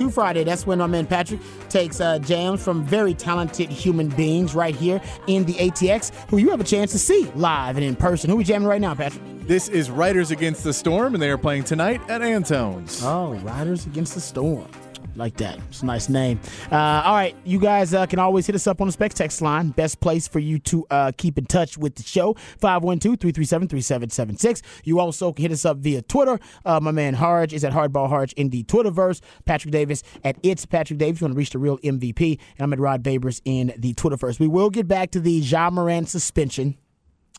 512 Friday. That's when our man Patrick takes uh, jams from very talented human beings right here in the ATX who you have a chance to see live and in person. Who we jamming right now, Patrick? This is Riders Against the Storm, and they are playing tonight at Antone's. Oh, Riders Against the Storm. Like that. It's a nice name. Uh, all right, you guys uh, can always hit us up on the Specs text line. Best place for you to uh, keep in touch with the show 512 337 3776. You also can hit us up via Twitter. Uh, my man Harge is at Hardball Harge in the Twitterverse. Patrick Davis at It's Patrick Davis. You want to reach the real MVP. And I'm at Rod Babers in the Twitterverse. We will get back to the Ja Morant suspension.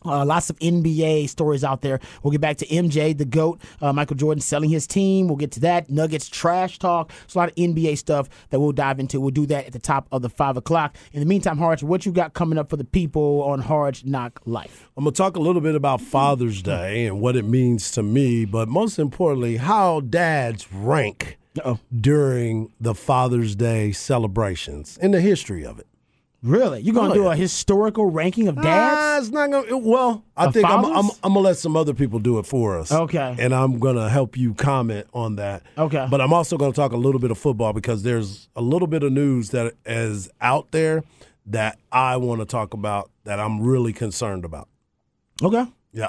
Uh, lots of NBA stories out there. We'll get back to MJ, the GOAT, uh, Michael Jordan selling his team. We'll get to that. Nuggets trash talk. It's a lot of NBA stuff that we'll dive into. We'll do that at the top of the 5 o'clock. In the meantime, Harge, what you got coming up for the people on Harge Knock Life? I'm going to talk a little bit about Father's Day and what it means to me, but most importantly, how dads rank Uh-oh. during the Father's Day celebrations in the history of it. Really? You're going to Oh, do yeah. a historical ranking of dads? it's not gonna. Well, I Of think I'm, I'm. I'm gonna let some other people do it for us. Okay. And I'm gonna help you comment on that. Okay. But I'm also gonna talk a little bit of football because there's a little bit of news that is out there that I want to talk about that I'm really concerned about. okay. Yeah.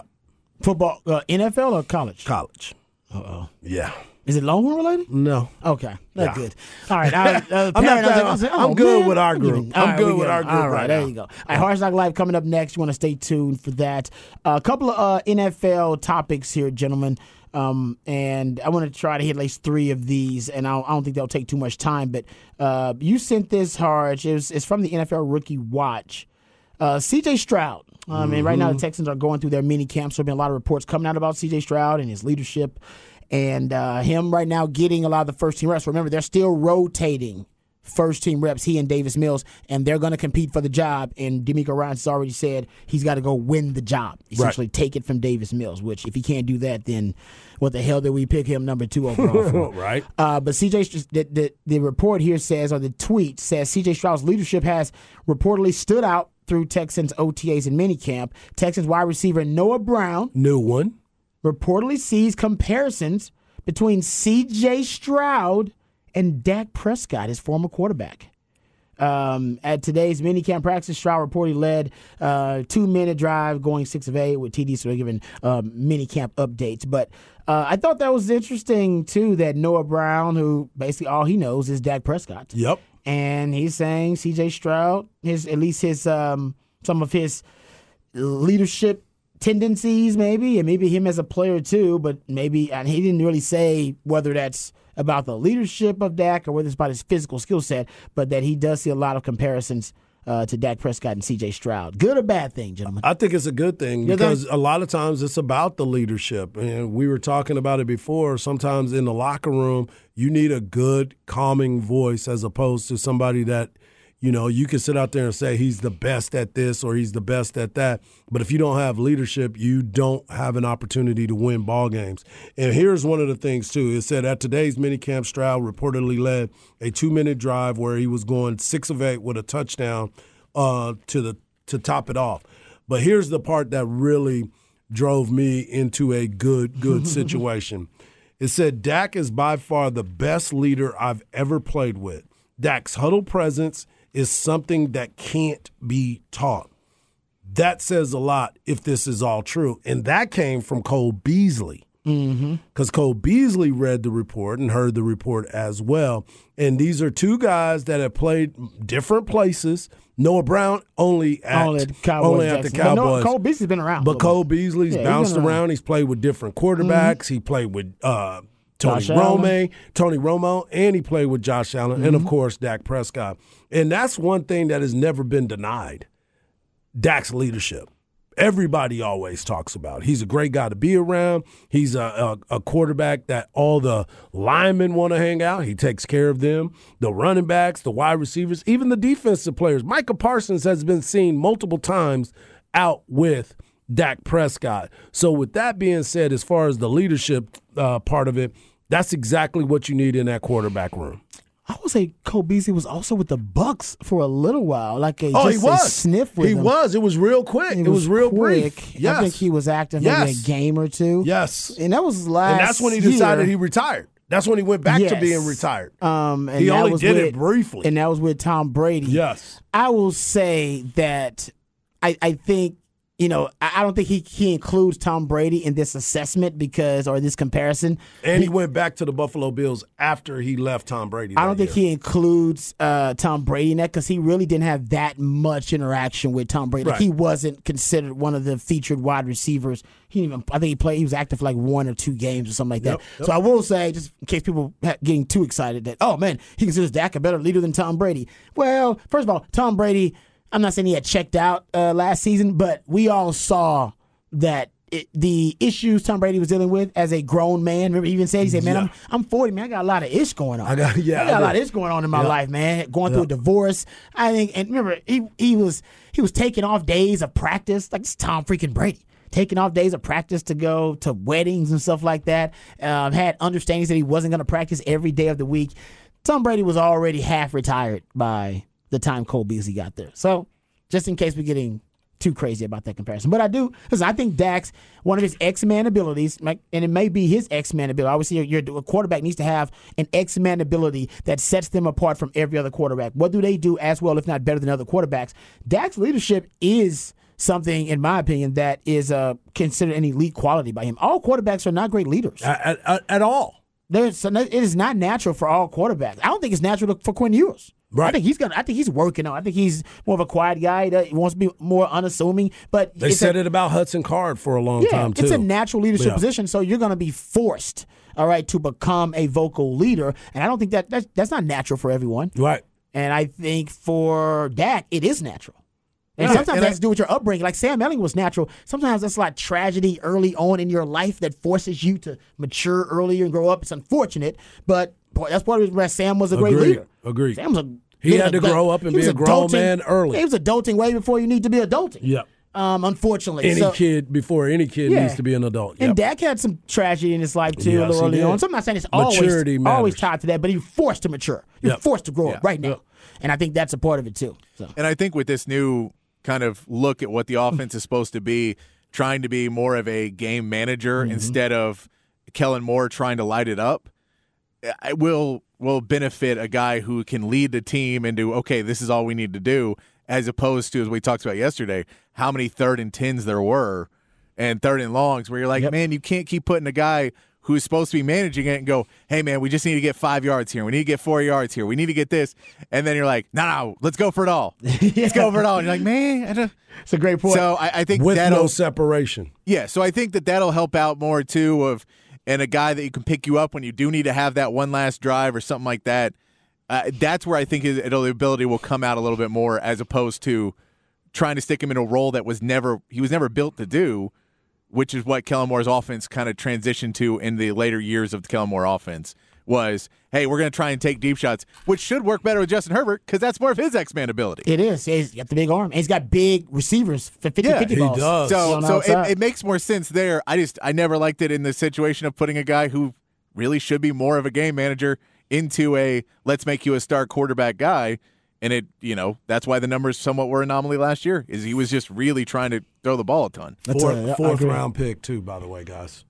Football, uh, NFL or college? College. Uh oh. Yeah. Is it Longhorn related? No. Okay, that's good. All right, I, uh, I'm not parent, I was like- that- I was like, I'm oh, good man. with our group. I'm good with our group All right, right there now. you go. All right, Hard Knock Live coming up next. You want to stay tuned for that. a couple of uh, NFL topics here, gentlemen. Um, and I want to try to hit at least three of these, and I don't, I don't think they'll take too much time. But uh, you sent this, Harge. It it's from the NFL Rookie Watch. Uh, CJ Stroud. I mean, right now Mm-hmm. the Texans are going through their mini camp, so there have been a lot of reports coming out about CJ Stroud and his leadership, and uh, him right now getting a lot of the first team reps. Remember, they're still rotating first team reps. He and Davis Mills, and they're going to compete for the job. And DeMeco Ryans already said he's got to go win the job, essentially take it from Davis Mills. Which, if he can't do that, then what the hell did we pick him number two overall for? Right. Uh, but CJ, the, the the report here says, or the tweet says, CJ Stroud's leadership has reportedly stood out through Texans OTAs and minicamp. Texans wide receiver Noah Brown New one. Reportedly sees comparisons between CJ Stroud and Dak Prescott, his former quarterback. Um, at today's minicamp practice, Stroud reportedly led uh, two minute drive, going six of eight with TD, so they're giving um, minicamp updates. But uh, I thought that was interesting too that Noah Brown, who basically all he knows is Dak Prescott, Yep. and he's saying CJ Stroud, his at least his um, some of his leadership tendencies, maybe, and maybe him as a player too. But maybe, and he didn't really say whether that's about the leadership of Dak or whether it's about his physical skill set, but that he does see a lot of comparisons uh, to Dak Prescott and C.J. Stroud. Good or bad thing, gentlemen? I think it's a good thing You think? because a lot of times it's about the leadership. And we were talking about it before. Sometimes in the locker room, you need a good, calming voice as opposed to somebody that, you know, you can sit out there and say he's the best at this or he's the best at that. But if you don't have leadership, you don't have an opportunity to win ball games. And here's one of the things, too. It said at today's minicamp, Stroud reportedly led a two minute drive where he was going six of eight with a touchdown uh, to the to top it off. But here's the part that really drove me into a good, good situation. It said Dak is by far the best leader I've ever played with. Dak's huddle presence is something that can't be taught. That says a lot if this is all true. And that came from Cole Beasley. Mm-hmm. Because Cole Beasley read the report and heard the report as well. And these are two guys that have played different places. Noah Brown only at, Only at the Cowboys. only at the Jackson. But no, Cole Beasley's been around. But Cole. Beasley's Yeah, bounced around. around. He's played with different mm-hmm. quarterbacks. He played with uh, Tony Josh Allen. Tony Romo, and he played with Josh Allen, and of mm-hmm. course Dak Prescott. And that's one thing that has never been denied: Dak's leadership. everybody always talks about. He's a great guy to be around. He's a, a, a quarterback that all the linemen want to hang out. He takes care of them. The running backs, the wide receivers, even the defensive players. Micah Parsons has been seen multiple times out with Dak Prescott. So, with that being said, as far as the leadership uh, part of it, that's exactly what you need in that quarterback room. I would say Cole Beasley was also with the Bucs for a little while, like a Oh, just he was. a sniff with he them. was. It was real quick. It, was, real quick. brief. Yes. I think he was active maybe Yes. a game or two. Yes. and that was last. and that's when he decided he retired. That's when he went back to being retired. Um, and He only was did with, it briefly. and that was with Tom Brady. yes. I will say that I, I think you know I, don't think he he includes Tom Brady in this assessment because or this comparison. And he went back to the Buffalo Bills after he left Tom Brady. I don't think year. he includes uh, Tom Brady in that because he really didn't have that much interaction with Tom Brady. Like, he wasn't considered one of the featured wide receivers. He didn't even. I think he played. He was active for like one or two games or something like that. Yep, So I will say, just in case people getting too excited, that oh man, he considers Dak a better leader than Tom Brady. Well, first of all, Tom Brady. I'm not saying he had checked out uh, last season, but we all saw that. It, the issues Tom Brady was dealing with as a grown man. Remember, he even said, "He said, man, Yeah. I'm I'm 40, man. I got a lot of ish going on. I got- yeah, I got I a lot of ish going on in my Yeah. life, man. Going through a divorce. I think, and remember, he he was he was taking off days of practice, like it's Tom freaking Brady. Taking off days of practice to go to weddings and stuff like that. Um, had understandings that he wasn't going to practice every day of the week. Tom Brady was already half retired by the time Cole Beasley got there. So, just in case we're getting too crazy about that comparison. But I do, because I think Dak's, one of his X Man abilities, and it may be his X Man ability. Obviously, your, your a quarterback needs to have an X Man ability that sets them apart from every other quarterback. What do they do as well, if not better than other quarterbacks? Dak's leadership is something, in my opinion, that is uh, considered an elite quality by him. All quarterbacks are not great leaders. at, at, at all. There's, it is not natural for all quarterbacks. I don't think it's natural for Quinn Ewers. Right. I think he's gonna. I think he's working on. I think he's more of a quiet guy that wants to be more unassuming. But They said a, it about Hudson Card for a long yeah, time too. it's a natural leadership Yeah. position. So you're gonna be forced, all right, to become a vocal leader. And I don't think that that's, that's not natural for everyone. right. And I think for Dak, it is natural. And Yeah, sometimes and that has to do with your upbringing. Like Sam Ehlinger was natural. Sometimes that's like tragedy early on in your life that forces you to mature earlier and grow up. It's unfortunate, but that's part of why Sam was a great leader. Agreed. Sam was a He had to adult- grow up and he be a grown adulting- man early. He was adulting way before you need to be adulting. Yep. Um, unfortunately, Any So- kid before any kid Yeah. needs to be an adult. and Yep. Dak had some tragedy in his life too, a Yes, little early on. So I'm not saying it's Maturity always always tied to that, but he was forced to mature. He was Yep. forced to grow Yeah. up right now, and I think that's a part of it too. So And I think with this new kind of look at what the offense is supposed to be, trying to be more of a game manager instead of Kellen Moore trying to light it up, it will will benefit a guy who can lead the team into okay, this is all we need to do, as opposed to as we talked about yesterday, how many third and tens there were and third and longs where you're like, man, you can't keep putting a guy who's supposed to be managing it and go, hey man, we just need to get five yards here, we need to get four yards here, we need to get this, and then you're like, no, no, let's go for it all, let's go for it all. And you're like, man, it's a great point. So I, I think with no separation. yeah, so I think that that'll help out more too of and a guy that you can pick you up when you do need to have that one last drive or something like that. Uh, that's where I think his ability will come out a little bit more as opposed to trying to stick him in a role that was never he was never built to do, which is what Kellen Moore's offense kind of transitioned to in the later years of the Kellen Moore offense. Was hey, we're going to try and take deep shots, which should work better with Justin Herbert because that's more of his X Man ability. It is. He's got the big arm. And he's got big receivers for 50 Yeah, 50 he balls. does. So, so it, it makes more sense there. I just I never liked it in the situation of putting a guy who really should be more of a game manager into a let's make you a star quarterback guy. And it, you know, that's why the numbers somewhat were anomaly last year. Is he was just really trying to throw the ball a ton. That's Fourth, a- I fourth round pick too, by the way, guys.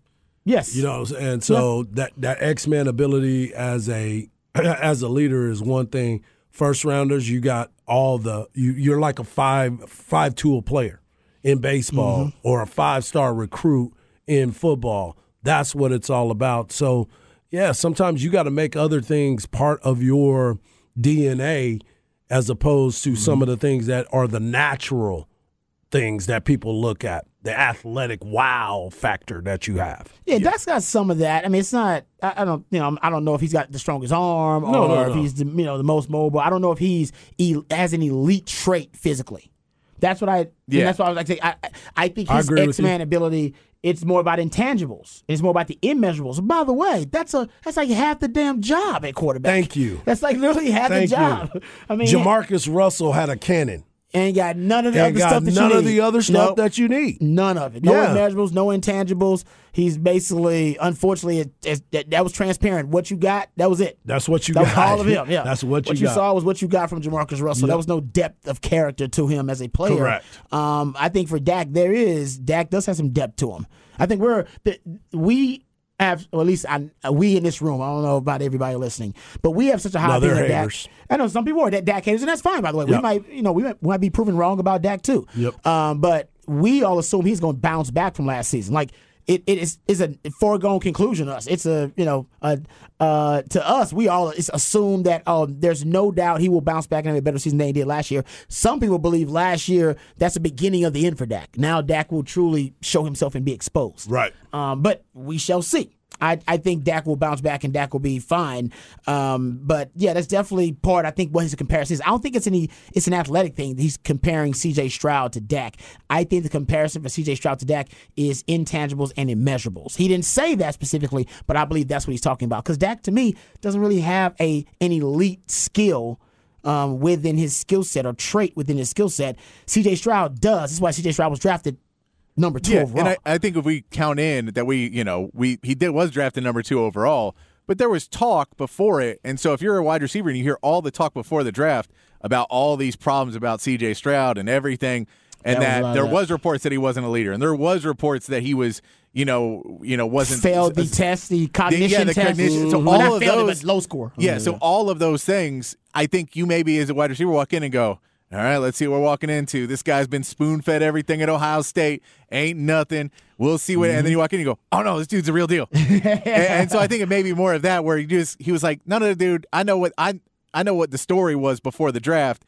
Yes. You know, and so that that X Man ability as a as a leader is one thing. First rounders, you got all the you you're like a five five tool player in baseball Mm-hmm. or a five star recruit in football. That's what it's all about. So yeah, sometimes you got to make other things part of your DNA as opposed to some Mm-hmm. of the things that are the natural things that people look at, the athletic wow factor that you have. Yeah, Dak's got some of that. I mean, it's not. I, I don't. You know, I don't know if he's got the strongest arm or No, no, if he's the you know the most mobile. I don't know if he's he has an elite trait physically. That's what I. Yeah. Yeah. That's what I was like. saying. I, I- think his X Man ability. It's more about intangibles. It's more about the immeasurables. By the way, that's a that's like half the damn job at quarterback. Thank you. That's like literally half Thank the job. you. I mean, JaMarcus Russell had a cannon. Ain't got none of the And other got stuff that none you of the other stuff Nope. that you need. None of it. No Yeah. immeasurables, no intangibles. He's basically, unfortunately, it, it, that, that was transparent. What you got, that was it. That's what you That got. all of him. Yeah, That's what you what you got. saw was what you got from JaMarcus Russell. There was no depth of character to him as a player. Correct. Um, I think for Dak, there is. Dak does have some depth to him. I think we're the, we have, or at least I, we in this room. I don't know about everybody listening, but we have such a high No, opinion of Dak. I know some people are that Dak haters, and that's fine. By the way, we might, you know, we might, we might be proven wrong about Dak too. Yep. Um, but we all assume he's going to bounce back from last season. Like it, it is is a foregone conclusion to us. It's a you know a, uh, to us we all it's assumed that um there's no doubt he will bounce back and have a better season than he did last year. Some people believe last year that's the beginning of the end for Dak. Now Dak will truly show himself and be exposed. Right. Um, but we shall see. I, I think Dak will bounce back and Dak will be fine. Um, but yeah, that's definitely part. I think what his comparison is. I don't think it's any. It's an athletic thing. He's comparing C.J. Stroud to Dak. I think the comparison for C.J. Stroud to Dak is intangibles and immeasurables. He didn't say that specifically, but I believe that's what he's talking about. Because Dak to me doesn't really have a an elite skill um, within his skill set or trait within his skill set. C.J. Stroud does. That's why C.J. Stroud was drafted number two Yeah, overall. and I, I think if we count in that we, you know, we he did was drafted number two overall, but there was talk before it, and so if you're a wide receiver and you hear all the talk before the draft about all these problems about C.J. Stroud and everything, and That that, of there that. was reports that he wasn't a leader, and there was reports that he was, you know, you know, wasn't failed the test, the cognition yeah, the test. cognition. So Mhm. all of failed it, those- but low score. Yeah, so all of those things, I think you maybe as a wide receiver walk in and go, all right, let's see what we're walking into. This guy's been spoon fed everything at Ohio State. Ain't nothing. We'll see what. And then you mm-hmm. walk in and you go, oh no, this dude's a real deal. and, and so I think it may be more of that where he just he was like, no, no, dude, I know what I I know what the story was before the draft,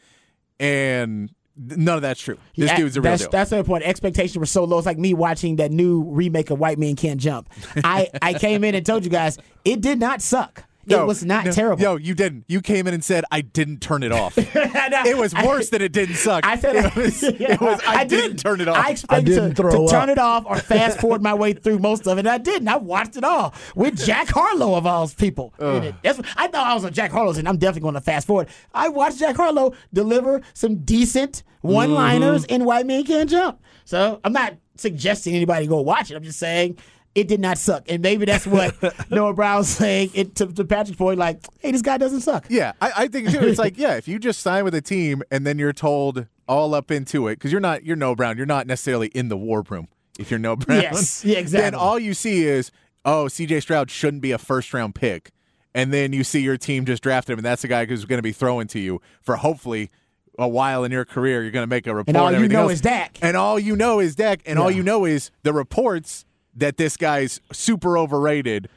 and none of that's true. This Yeah, dude's a real that's, deal. That's the point. Expectations were so low. It's like me watching that new remake of White Men Can't Jump. I, I came in and told you guys it did not suck. No, it was not no, terrible. No, you didn't. You came in and said I didn't turn it off. it was I- worse than it didn't suck. I said it was. it was I, didn't turn it off. I expected didn't to, throw to turn it off or fast forward my way through most of it. And I didn't. I watched it all with Jack Harlow of all people. in it. That's I thought I was on Jack Harlow's, and I'm definitely going to fast forward. I watched Jack Harlow deliver some decent one-liners Mm-hmm. in White Men Can't Jump. So I'm not suggesting anybody go watch it. I'm just saying. It did not suck, and maybe that's what Noah Brown's saying. It to, to Patrick's point, like, hey, this guy doesn't suck. Yeah, I, I think too. It's like, yeah, if you just sign with a team and then you're told all up into it, because you're not, you're no Brown, you're not necessarily in the war room. If you're no Brown, Yes, yeah, exactly. Then all you see is, oh, C.J. Stroud shouldn't be a first round pick, and then you see your team just drafted him, and that's the guy who's going to be throwing to you for hopefully a while in your career. You're going to make a report, And all you know else. is Dak. and all you know is Dak, and all you know is the reports that this guy's super overrated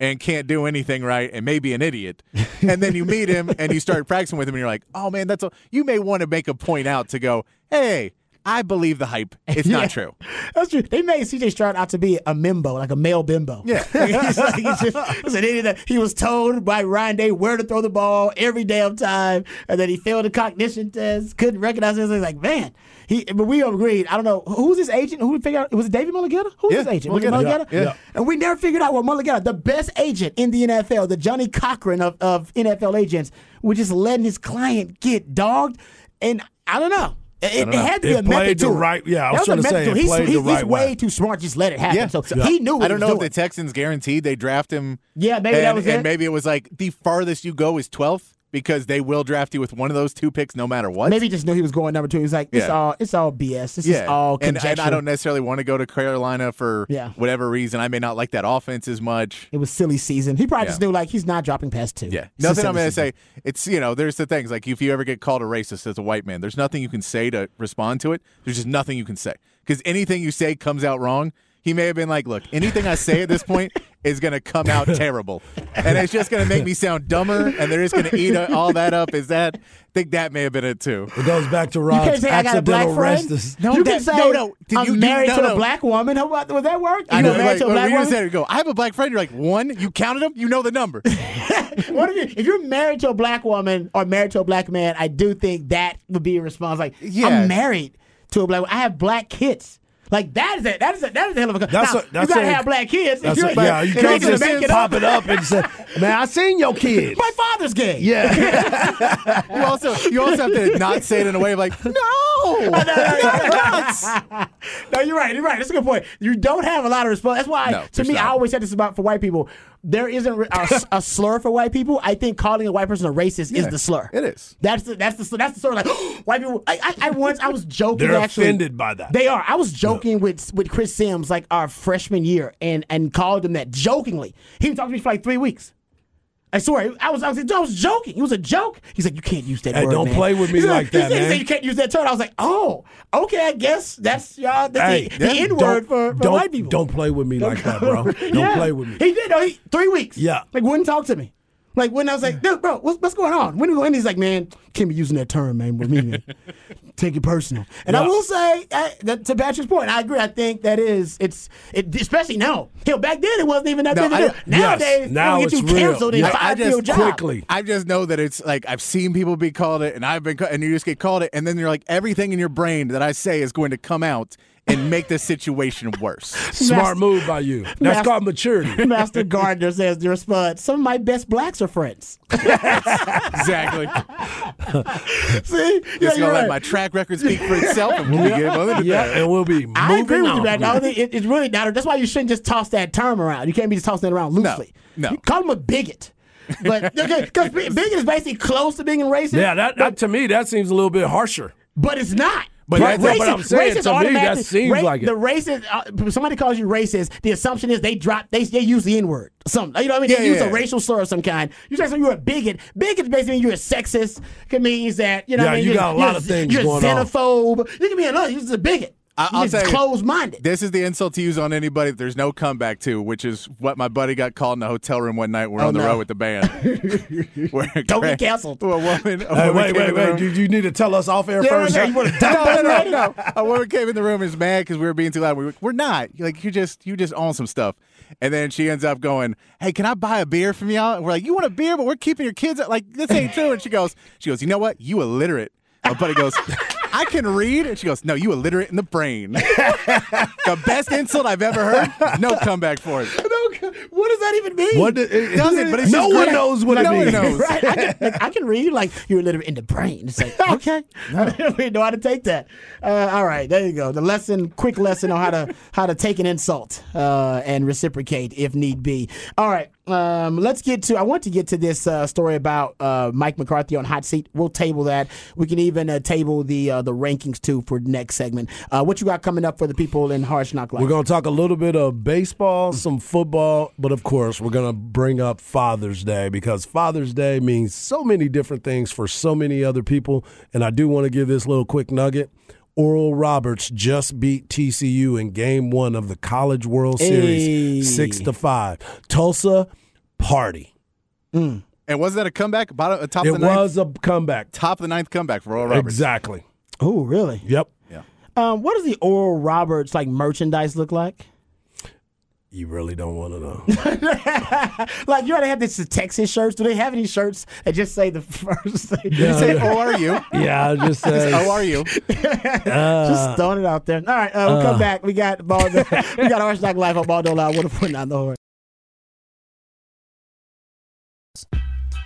and can't do anything right and maybe an idiot. And then you meet him and you start practicing with him and you're like, oh man, that's a you may want to make a point out to go, hey, I believe the hype. It's Yeah. not true. That's true. They made CJ Stroud out to be a mimbo, like a male bimbo. Yeah. he's like, he's just, an idiot that he was told by Ryan Day where to throw the ball every damn time, and then he failed the cognition test, couldn't recognize it. He's like, man, he. But we agreed. I don't know who's his agent. Who we figured out? Was it David Mulugheta? Who's Yeah, his agent? Was it. Mulugheta? Yeah, yeah. And we never figured out what Mulugheta, the best agent in the NFL, the Johnnie Cochran of, of NFL agents, was just letting his client get dogged. And I don't know. It, it had to be a method to right- yeah, I was That trying a to say it He's, played the he's, right he's way way. too smart. Just let it happen. Yeah. So Yeah. he knew. What I don't know was if the. Texans guaranteed they draft him. Yeah, maybe that and, was and it. maybe it was like the farthest you go is 12th because they will draft you with one of those two picks no matter what. Maybe he just knew he was going number two. He was like, "It's Yeah. all, it's all BS. This yeah, is all and, conjecture." and I don't necessarily want to go to Carolina for Yeah. whatever reason. I may not like that offense as much. It was silly season. He probably Yeah. just knew like he's not dropping past two. Yeah. It's Nothing I'm going to say. It's, you know, there's the things like if you ever get called a racist as a white man, there's nothing you can say to respond to it. There's just nothing you can say. Because anything you say comes out wrong. He may have been like, look, anything I say at this point is going to come out terrible. And it's just going to make me sound dumber. And they're just going to eat all that up. Is that, I think that may have been it too. It goes back to You can't Rob's say I got a black friend. racist. No, you that- can say no, no. Did I'm you- you- married no, to no. a black woman. How about would that work? I You know, married like, to a when black you woman. said, go, I have a black friend. You're like, one? You counted them? You know the number. what if, you, if you're married to a black woman or married to a black man? I do think that would be a response. Like, Yeah. I'm married to a black. I have black kids. Like that is a, that is a, that is a hell of a. That's now, a- that's you gotta a- have black kids. That's You a, yeah, you can't just pop it up and say, "Man, I seen your kids." My father's gay. Yeah, You also you also have to not say it in a way of like, no, no, you're right. You're right. That's a good point. You don't have a lot of response. That's why, No, to me, not. I always said this about for white people. There isn't a, a slur for white people. I think calling a white person a racist is the slur. it is. That's the that's the that's the sort of like white people. I, I, I once I was joking. They're actually, offended by that. They are. I was joking with with Chris Sims like our freshman year and and called him that jokingly. He didn't talk to me for like three weeks. I swear, I was, I was, I was joking. It was a joke. He's like, you can't use that Hey, word. don't man." play with me said- like that, he said, he said, you can't use that term. I was like, oh, okay, I guess that's y'all. That's hey, the, the N word for, for don't, white people. Don't play with me like that, bro. Don't Yeah. play with me. He did. No, he, three weeks. Yeah. Like wouldn't talk to me. Like when I was like, dude, bro, what's, what's going on? When you go in, he's like, man, can't be using that term, man, with me, man. Take it personal. And I will say, uh, that, to Patrick's point, I agree. I think that is, it's, it, especially now. Hell, back then it wasn't even that No, big a I- deal. yes, Nowadays, now you get it's you real. canceled in Yeah, five I just- job. quickly. I just know that it's like I've seen people be called it, and I've been, ca- and you just get called it, and then you're like everything in your brain that I say is going to come out and make the situation worse. Smart move by you. That's Master- called maturity. Master Gardner says the response, some of my best blacks are friends. exactly. See? Just Yeah, gonna you're let right. my track record speak for itself, and we'll be good. Other than Yeah, that, and we'll be moving I agree with on. you, man. I don't think it, it's really not. That's why you shouldn't just toss that term around. You can't be just tossing it around loosely. no. You call him a bigot. But because bigot is basically close to being racist. Yeah, that, that to me that seems a little bit harsher. but it's not. But Ra- that's- but I'm saying, racist to me, that seems like it. The racist, uh, somebody calls you racist, the assumption is they drop, they, they use the N word. Some, you know what I mean? Yeah, they use yeah, a racial slur of some kind. You say something, you're a bigot. Bigot basically means you're a sexist. It means that, you know Yeah, what I mean? you You're- got a lot of things You're going on. xenophobe. You can be another, you're just a bigot. I- You're I'll just tell closed-minded. This is the insult to use on anybody that there's no comeback to, which is what my buddy got called in the hotel room one night. We're Oh, on the no. road with the band. Don't gra- get canceled. A woman, a Hey, woman wait, came wait, wait. room- You, you need to tell us off air Yeah, first. right, you wanna dump no, no, that no, already? no. A woman came in the room and was mad because we were being too loud. We were, we're not. Like you just you just own some stuff. And then she ends up going, "Hey, can I buy a beer from y'all?" And we're like, "You want a beer, but we're keeping your kids." Like this ain't true. And she goes, "She goes, you know what? You illiterate." My buddy goes, "I can read," and she goes, "No, you illiterate in the brain." the best insult I've ever heard. No comeback for it. No, what does that even mean? What the- it, Doesn't, but it's no one great. knows what No it one knows. right? I can, like, I can read like you're literally in the brain. It's like okay, we know how to take that. Uh, all right, there you go. The lesson, quick lesson on how to how to take an insult uh, and reciprocate if need be. All right, um, let's get to. I want to get to this uh, story about uh, Mike McCarthy on hot seat. We'll table that. We can even uh, table the uh, the rankings too for next segment. Uh, what you got coming up for the people in Harge Knock Life? We're going to talk a little bit of baseball, some football, but of course, we're going to bring up Father's Day because Father's Day means so many different things for so many other people. And I do want to give this little quick nugget. Oral Roberts just beat TCU in game one of the College World Hey. Series, six to five. Tulsa, party. And was that a comeback? Bottom, uh, top It of the ninth, was a comeback. top of the ninth comeback for Oral Roberts. Exactly. oh, really? Yep. Um, what does the Oral Roberts like merchandise look like? You really don't want to know. Like you ought to have this Texas shirts. Do they have any shirts that just say the first thing? Yeah, Say, yeah. "Oh, are you? yeah, I just say, How are you?" just throwing it out there. All right, uh, we'll come back. We got ball. we got Orange Knock Life on Ball Don't Lie. What a putting on the horn.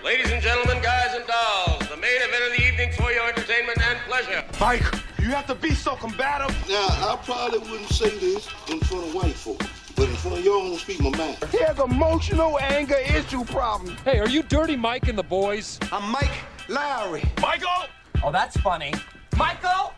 Ladies and gentlemen, guys and dolls, the main event of the evening for your entertainment and pleasure. Mike, you have to be so combative. Now, I probably wouldn't say this in front of white folk, but in front of y'all, I'm gonna speak my mind. He has emotional anger issue problem. Hey, are you Dirty Mike and the boys? I'm Mike Lowry. Michael! Oh, that's funny. Michael?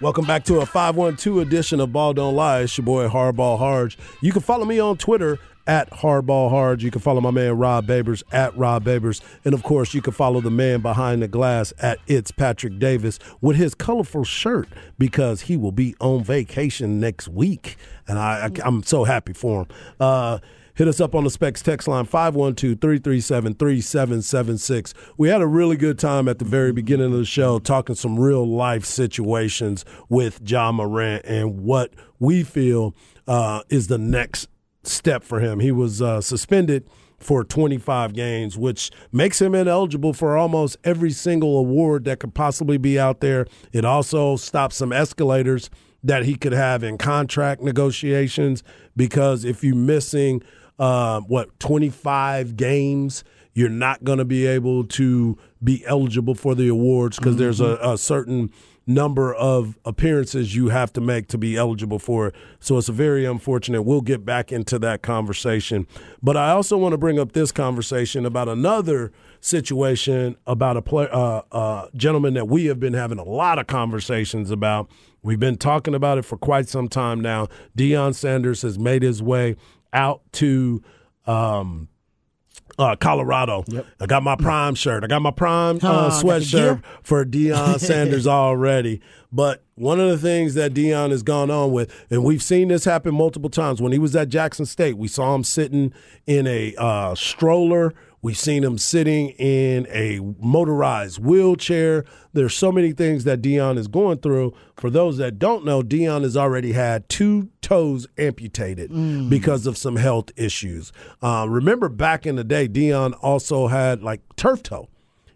Welcome back to a 512 edition of Ball Don't Lie. It's your boy Hardball Harge. You can follow me on Twitter at Hardball Harge. You can follow my man Rod Babers at Rod Babers. And of course, you can follow the man behind the glass at It's Patrick Davis with his colorful shirt because he will be on vacation next week. And I, I, I'm so happy for him. Uh, Hit us up on the Specs text line 512 337 3776. We had a really good time at the very beginning of the show talking some real life situations with John Morant and what we feel uh, is the next step for him. He was uh, suspended for 25 games, which makes him ineligible for almost every single award that could possibly be out there. It also stops some escalators that he could have in contract negotiations because if you're missing uh, what 25 games, you're not going to be able to be eligible for the awards because there's a, a certain number of appearances you have to make to be eligible for it. So it's very unfortunate. We'll get back into that conversation. But I also want to bring up this conversation about another situation about a play, uh, uh, gentleman that we have been having a lot of conversations about. We've been talking about it for quite some time now. Deion Sanders has made his way out to um, uh, Colorado. I got my prime shirt. I got my prime Oh, uh, sweatshirt for Deion Sanders already. But one of the things that Deion has gone on with, and we've seen this happen multiple times. When he was at Jackson State, we saw him sitting in a uh, stroller. We've seen him sitting in a motorized wheelchair. There's so many things that Deion is going through. For those that don't know, Deion has already had two toes amputated because of some health issues. Uh, remember back in the day, Deion also had like turf toe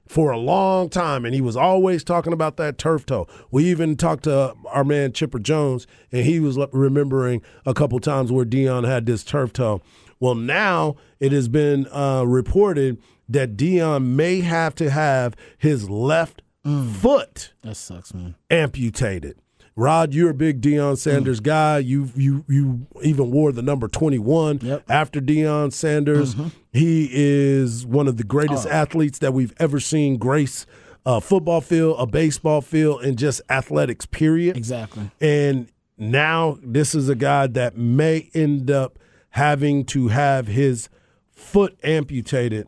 for a long time, and he was always talking about that turf toe. We even talked to our man Chipper Jones, and he was remembering a couple times where Deion had this turf toe. Well, now it has been uh, reported that Deion may have to have his left mm. foot That sucks, man. amputated. Rod, you're a big Deion Sanders mm. guy. You you you even wore the number 21 Yep. after Deion Sanders. Mm-hmm. He is one of the greatest oh. athletes that we've ever seen grace a football field, a baseball field, and just athletics. Period. Exactly. And now this is a guy that may end up having to have his foot amputated.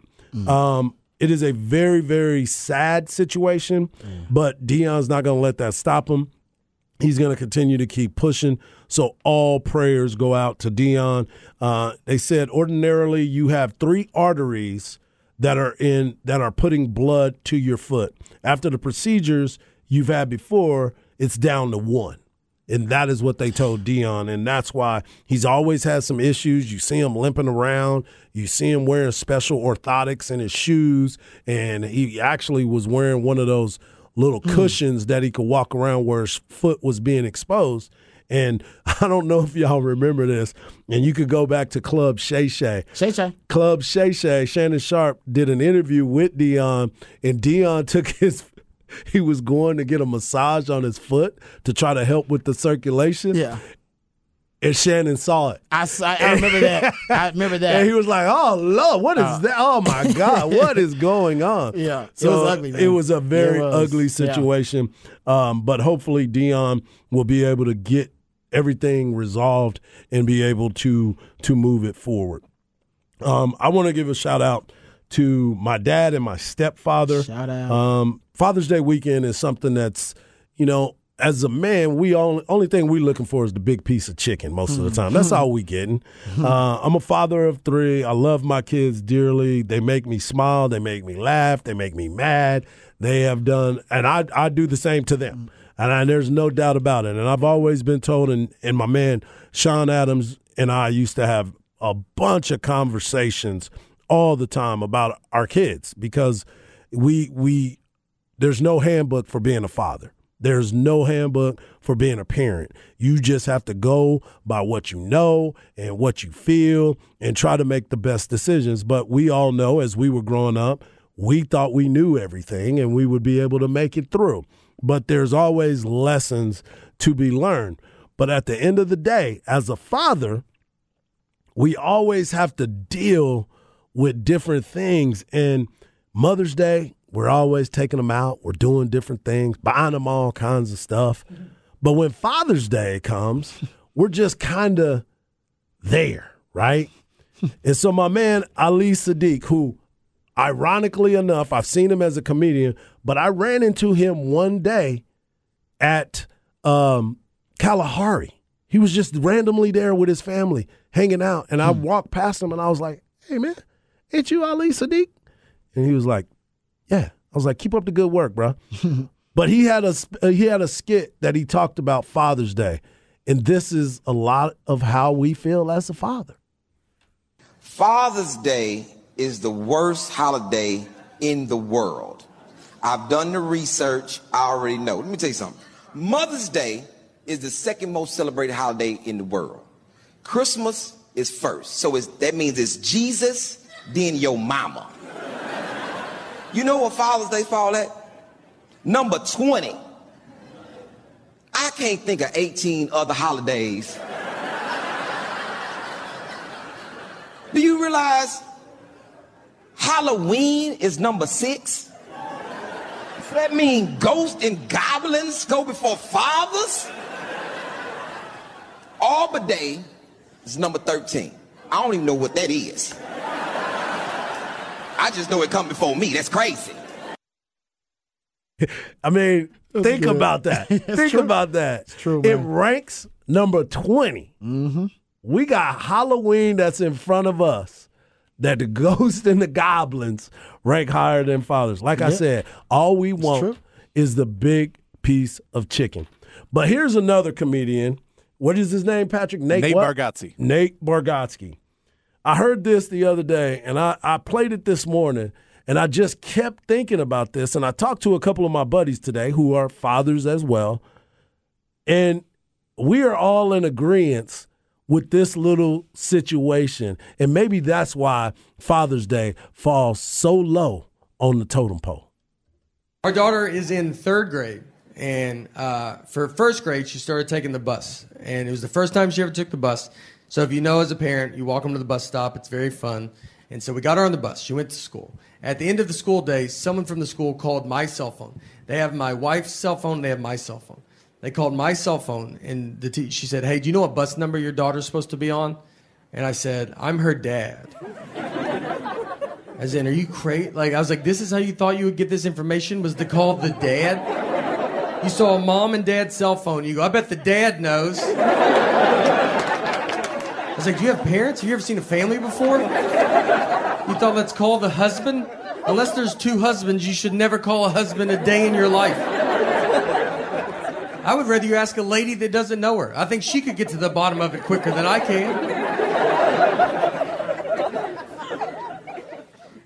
Um, it is a very, very sad situation, but Deion's not going to let that stop him. He's going to continue to keep pushing. So all prayers go out to Deion. Uh, they said ordinarily you have three arteries that are in that are putting blood to your foot. After the procedures you've had before, it's down to one. And that is what they told Deion. And that's why he's always had some issues. You see him limping around. You see him wearing special orthotics in his shoes. And he actually was wearing one of those little hmm. cushions that he could walk around where his foot was being exposed. And I don't know if y'all remember this. And you could go back to Club Shay Shay. Shay Shay. Club Shay Shay, Shannon Sharpe did an interview with Deion, and Deion took his. He was going to get a massage on his foot to try to help with the circulation. Yeah. And Shannon saw it. I, I- I remember that. I remember that. And he was like, "Oh Lord, what is that? Oh my God, what is going on?" Yeah, it was ugly, man. It was a very was, ugly yeah. situation. Um, but hopefully, Deion will be able to get everything resolved and be able to to move it forward. Um, I want to give a shout out to my dad and my stepfather. Shout out. Um, Father's Day weekend is something that's, you know, as a man, we only only thing we're looking for is the big piece of chicken most of the time. That's all we getting. Uh, I'm a father of three. I love my kids dearly. They make me smile. They make me laugh. They make me mad. They have done, and I I do the same to them. And I, there's no doubt about it. And I've always been told, and, and my man Sean Adams and I used to have a bunch of conversations all the time about our kids because we we there's no handbook for being a father. There's no handbook for being a parent. You just have to go by what you know and what you feel and try to make the best decisions. But we all know as we were growing up, we thought we knew everything and we would be able to make it through. But there's always lessons to be learned. But at the end of the day, as a father, we always have to deal with different things. And Mother's Day, we're always taking them out. We're doing different things, buying them all kinds of stuff. But when Father's Day comes, we're just kind of there, right? and so my man Ali Siddiq, who ironically enough, I've seen him as a comedian, but I ran into him one day at um, Kalahari. He was just randomly there with his family, hanging out. And I walked past him and I was like, hey, man, ain't you Ali Siddiq? And he was like, yeah. I was like, keep up the good work, bro. but he had a uh, he had a skit that he talked about Father's Day, and this is a lot of how we feel as a father. Father's Day is the worst holiday in the world. I've done the research. I already know. Let me tell you something. Mother's Day is the second most celebrated holiday in the world. Christmas is first. So it's, that means it's Jesus, then your mama. You know what Father's Day fall at? Number 20. I can't think of 18 other holidays. Do you realize Halloween is number six? Does that mean ghosts and goblins go before fathers? Arbor Day is number 13. I don't even know what that is. I just know it come before me. That's crazy. I mean, think good. about that. think true. about that. It's true, It ranks number 20. Mm-hmm. We got Halloween that's in front of us that the ghosts and the goblins rank higher than fathers. Like I said, all we want true. is the big piece of chicken. But here's another comedian. What is his name, Patrick? Nate, Nate what? Bargatze. Nate Bargatze. I heard this the other day and I, I played it this morning and I just kept thinking about this. And I talked to a couple of my buddies today who are fathers as well. And we are all in agreement with this little situation. And maybe that's why Father's Day falls so low on the totem pole. Our daughter is in third grade, and uh, for first grade, she started taking the bus, and it was the first time she ever took the bus. So if you know as a parent, you walk them to the bus stop. It's very fun, and so we got her on the bus. She went to school. At the end of the school day, someone from the school called my cell phone. They have my wife's cell phone. They have my cell phone. They called my cell phone, and the te- she said, "Hey, do you know what bus number your daughter's supposed to be on?" And I said, "I'm her dad." As in, are you crazy? Like, I was like, this is how you thought you would get this information? Was to call the dad? You saw a mom and dad's cell phone. You go, I bet the dad knows. Was like, do you have parents? Have you ever seen a family before? You thought let's call the husband? Unless there's two husbands, you should never call a husband a day in your life. I would rather you ask a lady that doesn't know her. I think she could get to the bottom of it quicker than I can.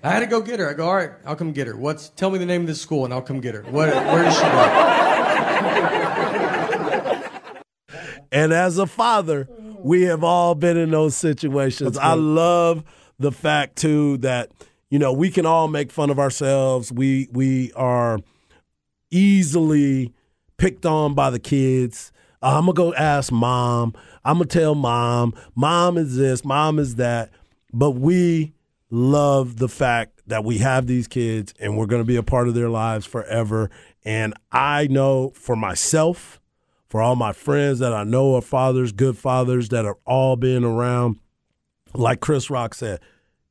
I had to go get her. I go, all right, I'll come get her. What's? Tell me the name of this school, and I'll come get her. What, where does she go? And as a father, we have all been in those situations. I love the fact too that you know we can all make fun of ourselves. We we are easily picked on by the kids. Uh, I'm gonna go ask mom. I'm gonna tell mom. Mom is this. Mom is that. But we love the fact that we have these kids and we're going to be a part of their lives forever. And I know for myself, for all my friends that I know are fathers, good fathers that are all being around, like Chris Rock said,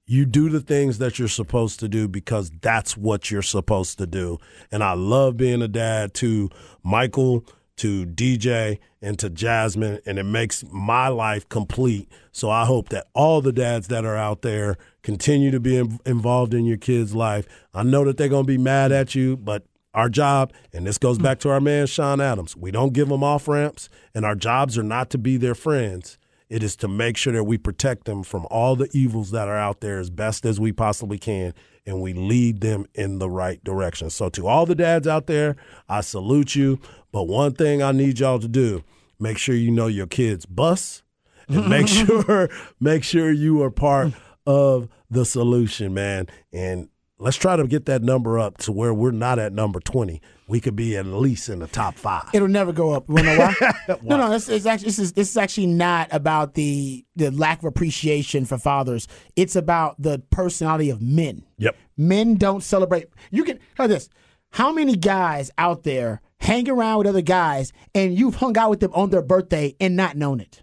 you do the things that you're supposed to do because that's what you're supposed to do. And I love being a dad to Michael, to DJ, and to Jasmine, and it makes my life complete. So I hope that all the dads that are out there continue to be involved in your kids' life. I know that they're going to be mad at you, but our job, and this goes hmm. back to our man Sean Adams, we don't give them off ramps, and our jobs are not to be their friends. It is to make sure that we protect them from all the evils that are out there as best as we possibly can, and we lead them in the right direction. So, to all the dads out there, I salute you. But one thing I need y'all to do: make sure you know your kids' bus, and make sure make sure you are part of the solution, man. And let's try to get that number up to where we're not at number twenty. We could be at least in the top five. It'll never go up. You know why? no, no. This is actually this is this is actually not about the the lack of appreciation for fathers. It's about the personality of men. Yep. Men don't celebrate. You can hear this. How many guys out there hang around with other guys and you've hung out with them on their birthday and not known it?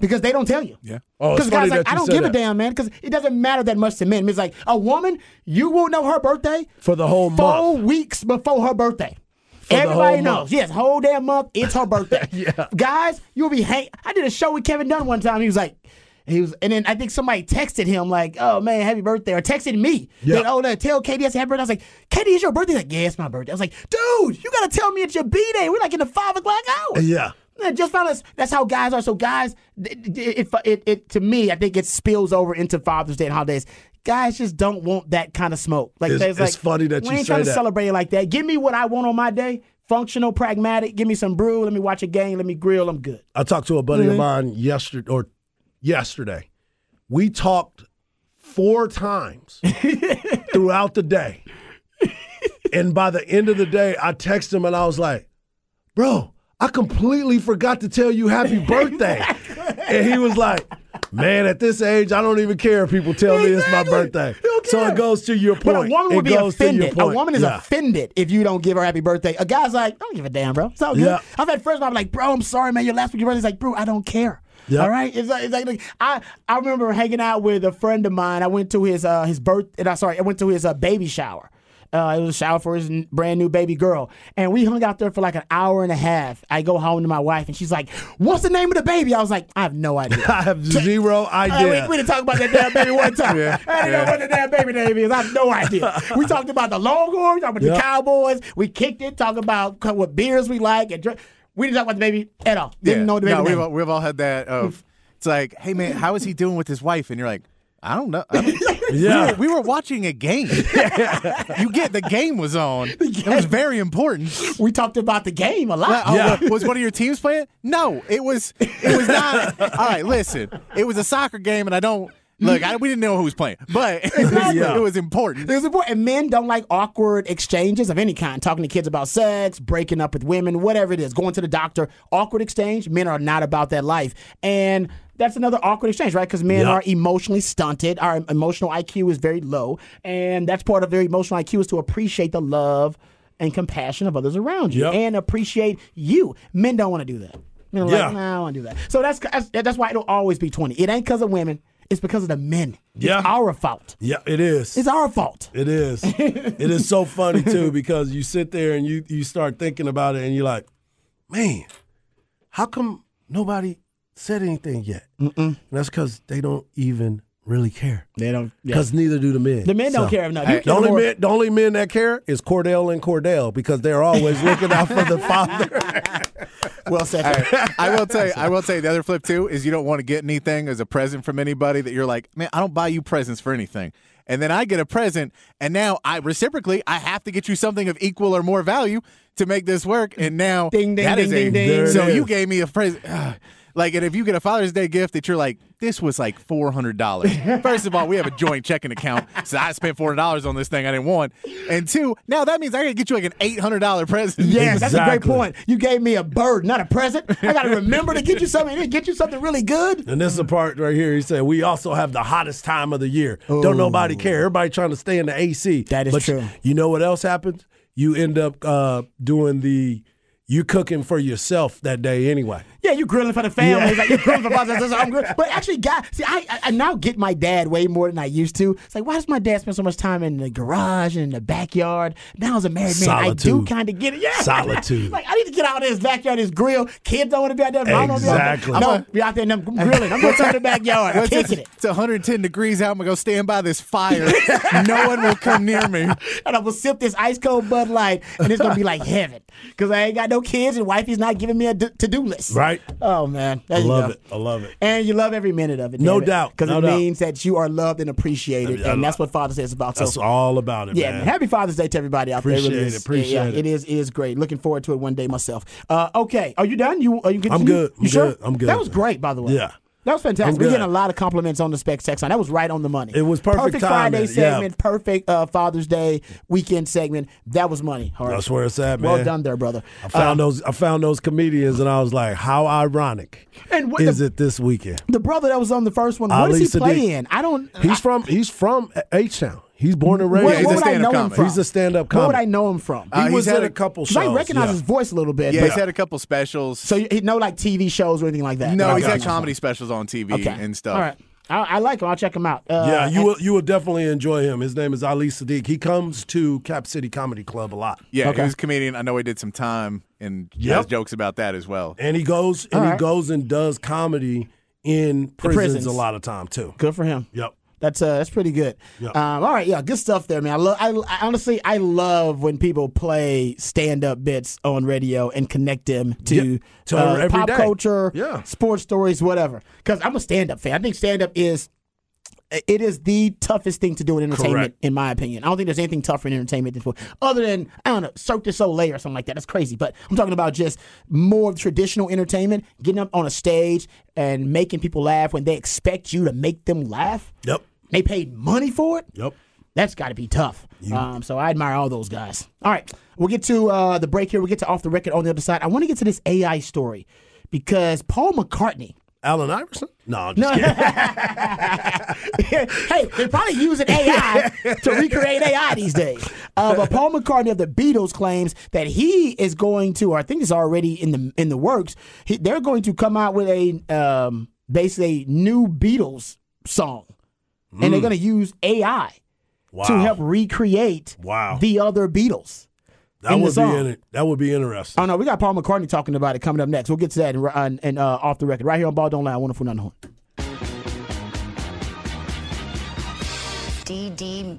Because they don't tell you. Yeah. Oh, it's Because funny guys like, I don't give a damn, man. Because it doesn't matter that much to men. It's like a woman, you will know her birthday For the whole four month. weeks before her birthday. the Everybody knows. month. Yes, whole damn month. It's her birthday. Yeah. Guys, you'll be hang. I did a show with Kevin Dunn one time. He was like, he was, and then I think somebody texted him like, "Oh man, happy birthday!" or texted me. Yeah. Oh, that, oh, no, tell Katie I said happy birthday. I was like, "Katie, it's your birthday." He's like, "Yeah, it's my birthday." I was like, "Dude, you gotta tell me it's your b day. We're like in the five o'clock hour." Yeah. Just us. That's how guys are. So guys, it, it, it, it to me, I think it spills over into Father's Day and holidays. guys just don't want that kind of smoke. Like It's- it's like, funny that we you ain't trying to celebrate it like that. Give me what I want on my day. Functional, pragmatic. Give me some brew. Let me watch a game. Let me grill. I'm good. I talked to a buddy Mhm. of mine yesterday or yesterday. We talked four times throughout the day. and by the end of the day, I texted him and I was like, Bro, I completely forgot to tell you happy birthday. and he was like, Man, at this age, I don't even care if people tell me it's my birthday. So it goes to your point. But a woman It would be goes to your offended. A woman is Yeah. offended if you don't give her happy birthday. A guy's like, I don't give a damn, bro. It's all good. Yeah. I've had friends where I'm like, bro, I'm sorry, man. Your last week your birthday. He's like, bro, I don't care. Yeah. All right. It's like, it's like like, I I remember hanging out with a friend of mine. I went to his uh his birth. And I sorry, I went to his uh, baby shower. Uh, it was a shower for his brand new baby girl, and we hung out there for like an hour and a half. I go home to my wife, and she's like, "What's the name of the baby?" I was like, "I have no idea." I have zero idea. we, we didn't talk about that damn baby one time. Yeah, I didn't yeah. know what the damn baby name is. I have no idea. We talked about the Longhorns, we talked about the Cowboys. We kicked it, talked about what beers we like, and drink. we didn't talk about the baby at all. Didn't know the baby no, we've, all- we've all had that of it's like, hey man, how is he doing with his wife? And you're like, I don't know. I don't- Yeah. we, were, we were watching a game. you get the game was on. It was very important. we talked about the game a lot. Oh, Yeah. wa- Was one of your teams playing? No, it was. It was not. all right, listen. It was a soccer game, and I don't look. I, we didn't know who was playing, but Yeah. it was important. It was important. And men don't like awkward exchanges of any kind. Talking to kids about sex, breaking up with women, whatever it is, going to the doctor. Awkward exchange. Men are not about that life. And that's another awkward exchange, right? Because men Yeah. are emotionally stunted. Our emotional IQ is very low. And that's part of their emotional IQ is to appreciate the love and compassion of others around you Yep. and appreciate you. Men don't want to do that. Men are Yeah. like, nah, I don't want to do that. So that's, that's that's why it'll always be 20. It ain't because of women. It's because of the men. Yeah. It's our fault. Yeah, it is. It's our fault. It is. it is so funny too because you sit there and you you start thinking about it and you're like, man, how come nobody said anything yet? Mm-mm. And that's because they don't even really care. They don't. yeah. Because neither do the men. The men don't So, care enough. hey, You the care only more- men, the only men that care is Cordell and Cordell because they're always looking out for the father. Well said. I, I will tell you, I will tell you the other flip too is you don't want to get anything as a present from anybody that you're like, man, I don't buy you presents for anything. And then I get a present, and now I reciprocally I have to get you something of equal or more value to make this work. And now Ding, ding, that ding, is ding, a- ding. There it So you is. gave me a present. Like, and if you get a Father's Day gift that you're like, this was like four hundred dollars. First of all, we have a joint checking account, so I spent four hundred dollars on this thing I didn't want. And two, now that means I got to get you like an eight hundred dollar present. Yes, that's a great point. You gave me a bird, not a present. I got to remember to get you something. Get you something really good. And this is the part right here. He said, "We also have the hottest time of the year. Don't nobody care. Everybody trying to stay in the AC. That is but true. You know what else happens? You end up uh, doing the you cooking for yourself that day anyway. Yeah, you grilling for the family. Yeah. It's like you're grilling for brothers. I'm good. But actually, God, see, I, I I now get my dad way more than I used to. It's like, why does my dad spend so much time in the garage and in the backyard? Now as a married man, I do kind of get it. Yeah, Solitude. like I need to get out of this backyard, this grill. Kids don't want to be out there. Mom don't Exactly. want to be out there. No, be out there and I'm grilling. I'm going to the backyard. I'm It's, kicking it. it's 110 degrees out. I'm gonna go stand by this fire. no one will come near me. and I'm gonna sip this ice cold Bud Light, and it's gonna be like heaven because I ain't got no kids, and wifey's not giving me a to do list. Right? Oh man, there I you love it. I love it. And you love every minute of it. No doubt. because No it doubt. means that you are loved and appreciated, Yeah, and that's what Father's Day is about. That's so. all about it, Yeah, man. Happy Father's Day to everybody out there. Appreciate really it, is. appreciate yeah, it. It is. It is great. Looking forward to it one day myself. Uh, okay, are you done? You are you? I'm good. You I'm sure? good. I'm good. That was great, by the way. Yeah. That was fantastic. We're getting a lot of compliments on the Specs text line. That was right on the money. It was perfect Perfect Friday yeah. segment. Perfect uh, Father's Day weekend segment. That was money. Horace. That's where it's at, man. Well done there, brother. I found Uh, those. I found those comedians, and I was like, "How ironic And what is the- it this weekend?" The brother that was on the first one. What Ali does he play Siddiq. in? I don't. He's from. He's from H Town. He's born and raised. What, he's a would I stand-up know him comic. from? He's a stand-up comic. What would comic. I know him from? Uh, he he's was had in a- a couple 'Cause shows. I recognize yeah. his voice a little bit. Yeah, but- he's had a couple specials. so you no like TV shows or anything like that. no, Okay. he's had comedy specials on TV Okay. and stuff. All right. I, I like him. I'll check him out. Uh, Yeah, you and- will, you will definitely enjoy him. His name is Ali Siddiq. He comes to Cap City Comedy Club a lot. Yeah, Okay. he was a comedian. I know he did some time and Yep. has jokes about that as well. And he goes and All he goes and does comedy in prisons, prisons. a lot of time too. Good for him. Yep. That's uh, that's pretty good. Yeah. Um, all right, yeah, good stuff there, man. I love. I, I honestly, I love when people play stand-up bits on radio and connect them to, Yeah, to uh, pop day. culture, Yeah. sports stories, whatever. Because I'm a stand-up fan. I think stand-up is it is the toughest thing to do in entertainment, Correct. in my opinion. I don't think there's anything tougher in entertainment than sport, other than I don't know, Cirque du Soleil or something like that. That's crazy. But I'm talking about just more traditional entertainment, getting up on a stage and making people laugh when they expect you to make them laugh. Yep. They paid money for it. Yep. That's got to be tough. Um, so I admire all those guys. All right, we'll get to uh, the break here. We'll get to off the record on the other side. I want to get to this AI story because Paul McCartney. Allen Iverson? No, I'm No. just kidding. hey, they're probably using AI to recreate AI these days. Uh, but Paul McCartney of the Beatles claims that he is going to, or I think it's already in the in the works. He, they're going to come out with a um, basically new Beatles song, and they're going to use AI Wow. to help recreate Wow. the other Beatles. That in the would be in it. That would be interesting. Oh no, we got Paul McCartney talking about it coming up next. We'll get to that and, and, and uh, off the record right here on Ball Don't Lie. Wonderful None Horn. DD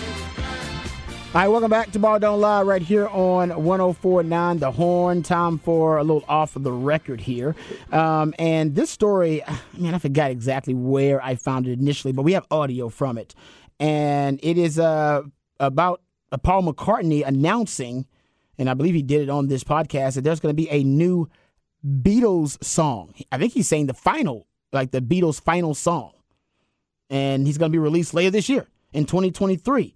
All right, welcome back to Ball Don't Lie right here on 1049 The Horn. Time for a little off of the record here. Um, and this story, man, I forgot exactly where I found it initially, but we have audio from it. And it is uh, about uh, Paul McCartney announcing, and I believe he did it on this podcast, that there's going to be a new Beatles song. I think he's saying the final, like the Beatles' final song. And he's going to be released later this year in 2023.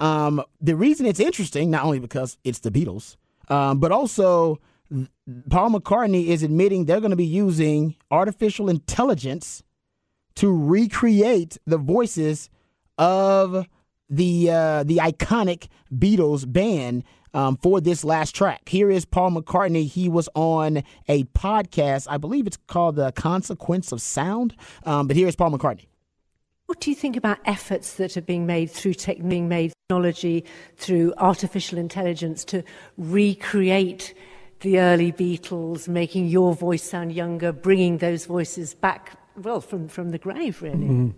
Um, the reason it's interesting, not only because it's the Beatles, um, but also Paul McCartney is admitting they're going to be using artificial intelligence to recreate the voices of the uh, the iconic Beatles band um, for this last track. Here is Paul McCartney. He was on a podcast, I believe it's called The Consequence of Sound. Um, but here's Paul McCartney. What do you think about efforts that are being made through tech, being made technology, through artificial intelligence to recreate the early Beatles, making your voice sound younger, bringing those voices back, well, from, from the grave, really? Mhm.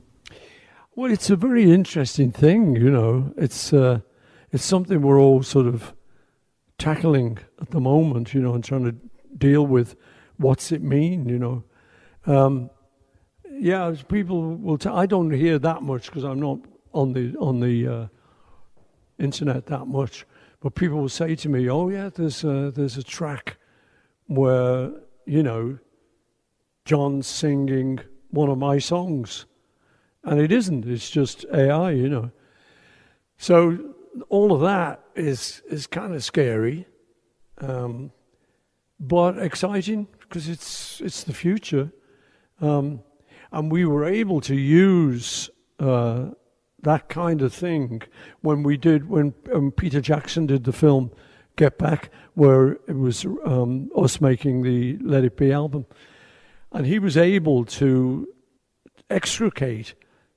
Well, it's a very interesting thing, you know. It's uh, it's something we're all sort of tackling at the moment, you know, and trying to deal with what's it mean, you know. Um, yeah, as people will. tell, I don't hear that much because I'm not on the on the uh, internet that much. But people will say to me, "Oh yeah, there's a, there's a track where you know John's singing one of my songs," and it isn't. It's just AI, you know. So all of that is is kind of scary, um, but exciting because it's it's the future. Um, and we were able to use uh, that kind of thing when we did when um, Peter Jackson did the film Get Back, where it was um, us making the Let It Be album, and he was able to extricate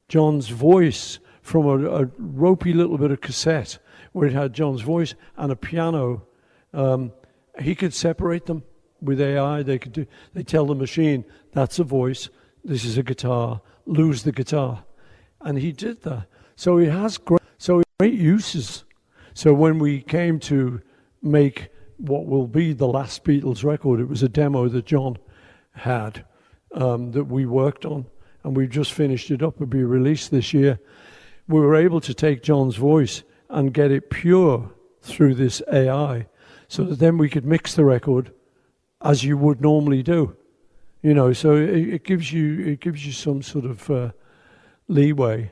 John's voice from a, a ropey little bit of cassette where it had John's voice and a piano. Um, he could separate them with AI. They could do. They tell the machine that's a voice. This is a guitar. Lose the guitar, and he did that. So he has great. So great uses. So when we came to make what will be the last Beatles record, it was a demo that John had um, that we worked on, and we've just finished it up. It'll be released this year. We were able to take John's voice and get it pure through this AI, so that then we could mix the record as you would normally do. You know, so it, it gives you it gives you some sort of uh, leeway.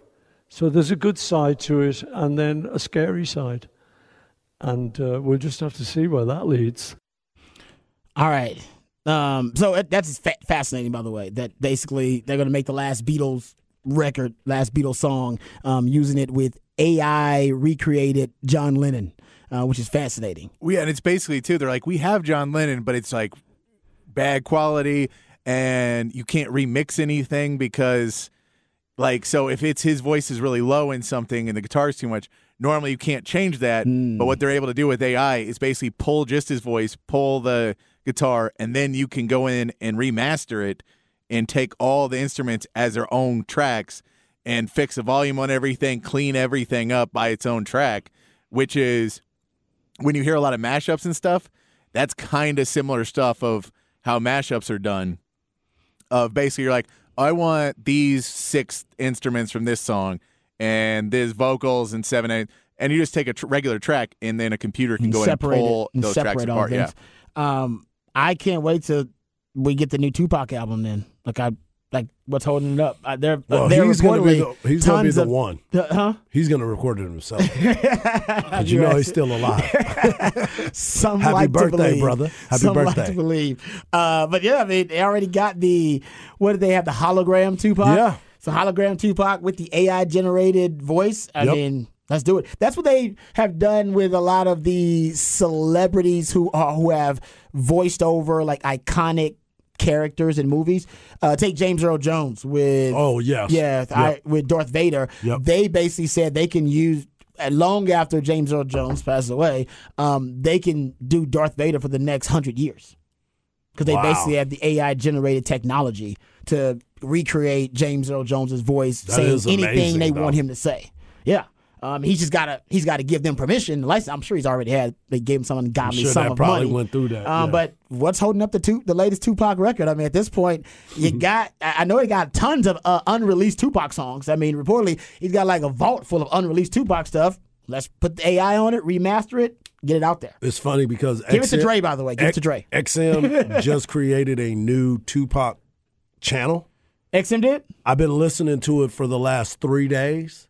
So there's a good side to it, and then a scary side, and uh, we'll just have to see where that leads. All right. Um, so that's fa- fascinating, by the way. That basically they're going to make the last Beatles record, last Beatles song, um, using it with AI recreated John Lennon, uh, which is fascinating. Well, yeah, and it's basically too. They're like, we have John Lennon, but it's like bad quality, and you can't remix anything because like so if it's his voice is really low in something and the guitar's too much, normally you can't change that. Hmm. But what they're able to do with AI is basically pull just his voice, pull the guitar, and then you can go in and remaster it and take all the instruments as their own tracks and fix the volume on everything, clean everything up by its own track, which is when you hear a lot of mashups and stuff, that's kind of similar stuff of how mashups are done. Of basically, you're like, I want these six instruments from this song, and there's vocals and seven, eight, and you just take a tr- regular track, and then a computer can and go in and separate pull it and those separate tracks all apart. Yeah. things. Um, I can't wait till we get the new Tupac album. Then, like I like what's holding it up. Uh, they're Well, they're he's going to be the, he's to be the of- one. huh? He's going to record it himself. 'Cause you know he's still alive. Some Happy like to birthday, believe. brother. Happy Some like birthday. to believe. Uh, but yeah, I mean, they already got the what did they have? The hologram Tupac. Yeah. So hologram Tupac with the AI generated voice. I Yep. mean. Let's do it. That's what they have done with a lot of the celebrities who are who have voiced over like iconic characters in movies. Uh, take James Earl Jones with Oh, yes. yeah, Yep. I, with Darth Vader. Yep. They basically said they can use long after James Earl Jones passed away, um, they can do Darth Vader for the next hundred years because they Wow. basically have the AI generated technology to recreate James Earl Jones's voice, That saying anything amazing, they though. want him to say. Yeah. Um, he's just gotta he's gotta give them permission. License, I'm sure he's already had. They gave him some ungodly sure sum that of probably money. went through that, Um, yeah. But what's holding up the two the latest Tupac record? I mean, at this point, you got I know he got tons of uh, unreleased Tupac songs. I mean, reportedly he's got like a vault full of unreleased Tupac stuff. Let's put the AI on it, remaster it, get it out there. It's funny because Give it to Dre, by the way. Give it to Dre. XM just created a new Tupac channel. XM did. I've been listening to it for the last three days.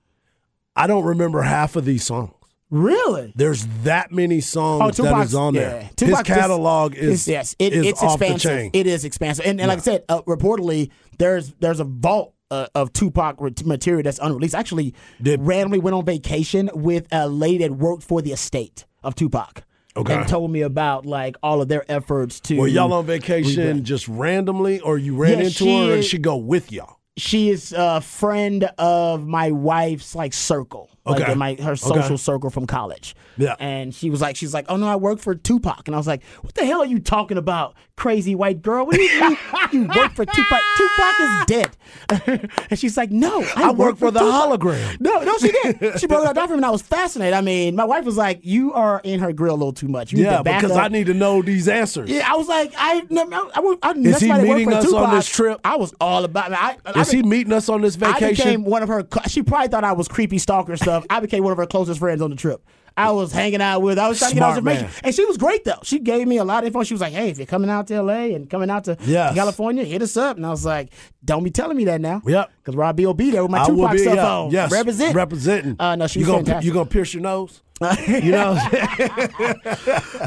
I don't remember half of these songs. Really? There's that many songs Oh, that is on yeah. there. Tupac's His catalog just- is yes, it, is it's off the expansive. chain. It is expansive, and, and like I said, uh, reportedly there's there's a vault. Uh, of Tupac material that's unreleased. Actually, randomly went on vacation with a lady that worked for the estate of Tupac. Okay. And told me about like all of their efforts to. Were y'all on vacation rebrand. just randomly, or you ran Yeah, into she her, or she go with y'all? She is a friend of my wife's like circle, like Okay. in my her Okay. social circle from college. Yeah. and she was like, she's like, oh no, I work for Tupac, and I was like, what the hell are you talking about, crazy white girl? What do you mean you work for Tupac? Tupac is dead, and she's like, no, I, I work for the Tupac." hologram. No, no, she did. She broke it down for me, and I was fascinated. I mean, my wife was like, you are in her grill a little too much. You Yeah, because up. I need to know these answers. Yeah, I was like, I, I, I, I Is he meeting for us on this trip? I was all about. I, I, Is he meeting us on this vacation? I became one of her. She probably thought I was creepy stalker stuff. I became one of her closest friends on the trip. I was hanging out with. I was trying to get all Smart information, man. and she was great though. She gave me a lot of info. She was like, "Hey, if you're coming out to LA and coming out to Yes. California, hit us up." And I was like, "Don't be telling me that now." Yep. Because Robbie will be there with my I Tupac be, stuff yeah, on. Yes, represent. representing. Uh, no, she you was gonna fantastic. you gonna pierce your nose? you know,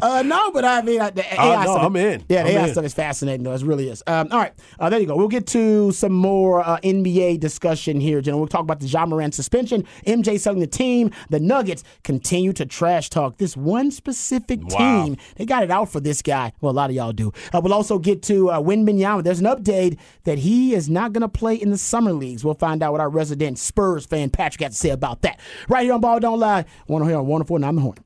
uh, no, but I mean, the AI Uh, no. I'm in. Yeah, the I'm AI in. stuff is fascinating, though. It really is. Um, all right, uh, there you go. We'll get to some more uh, NBA discussion here, Jen. We'll talk about the Ja Morant suspension, MJ selling the team. The Nuggets continue to trash talk this one specific Wow. team. They got it out for this guy. Well, a lot of y'all do. Uh, we'll also get to uh, Wembanyama. There's an update that he is not going to play in the summer leagues. We'll find out what our resident Spurs fan Patrick has to say about that. Right here on Ball Don't Lie. One here on 104 9 The Horn.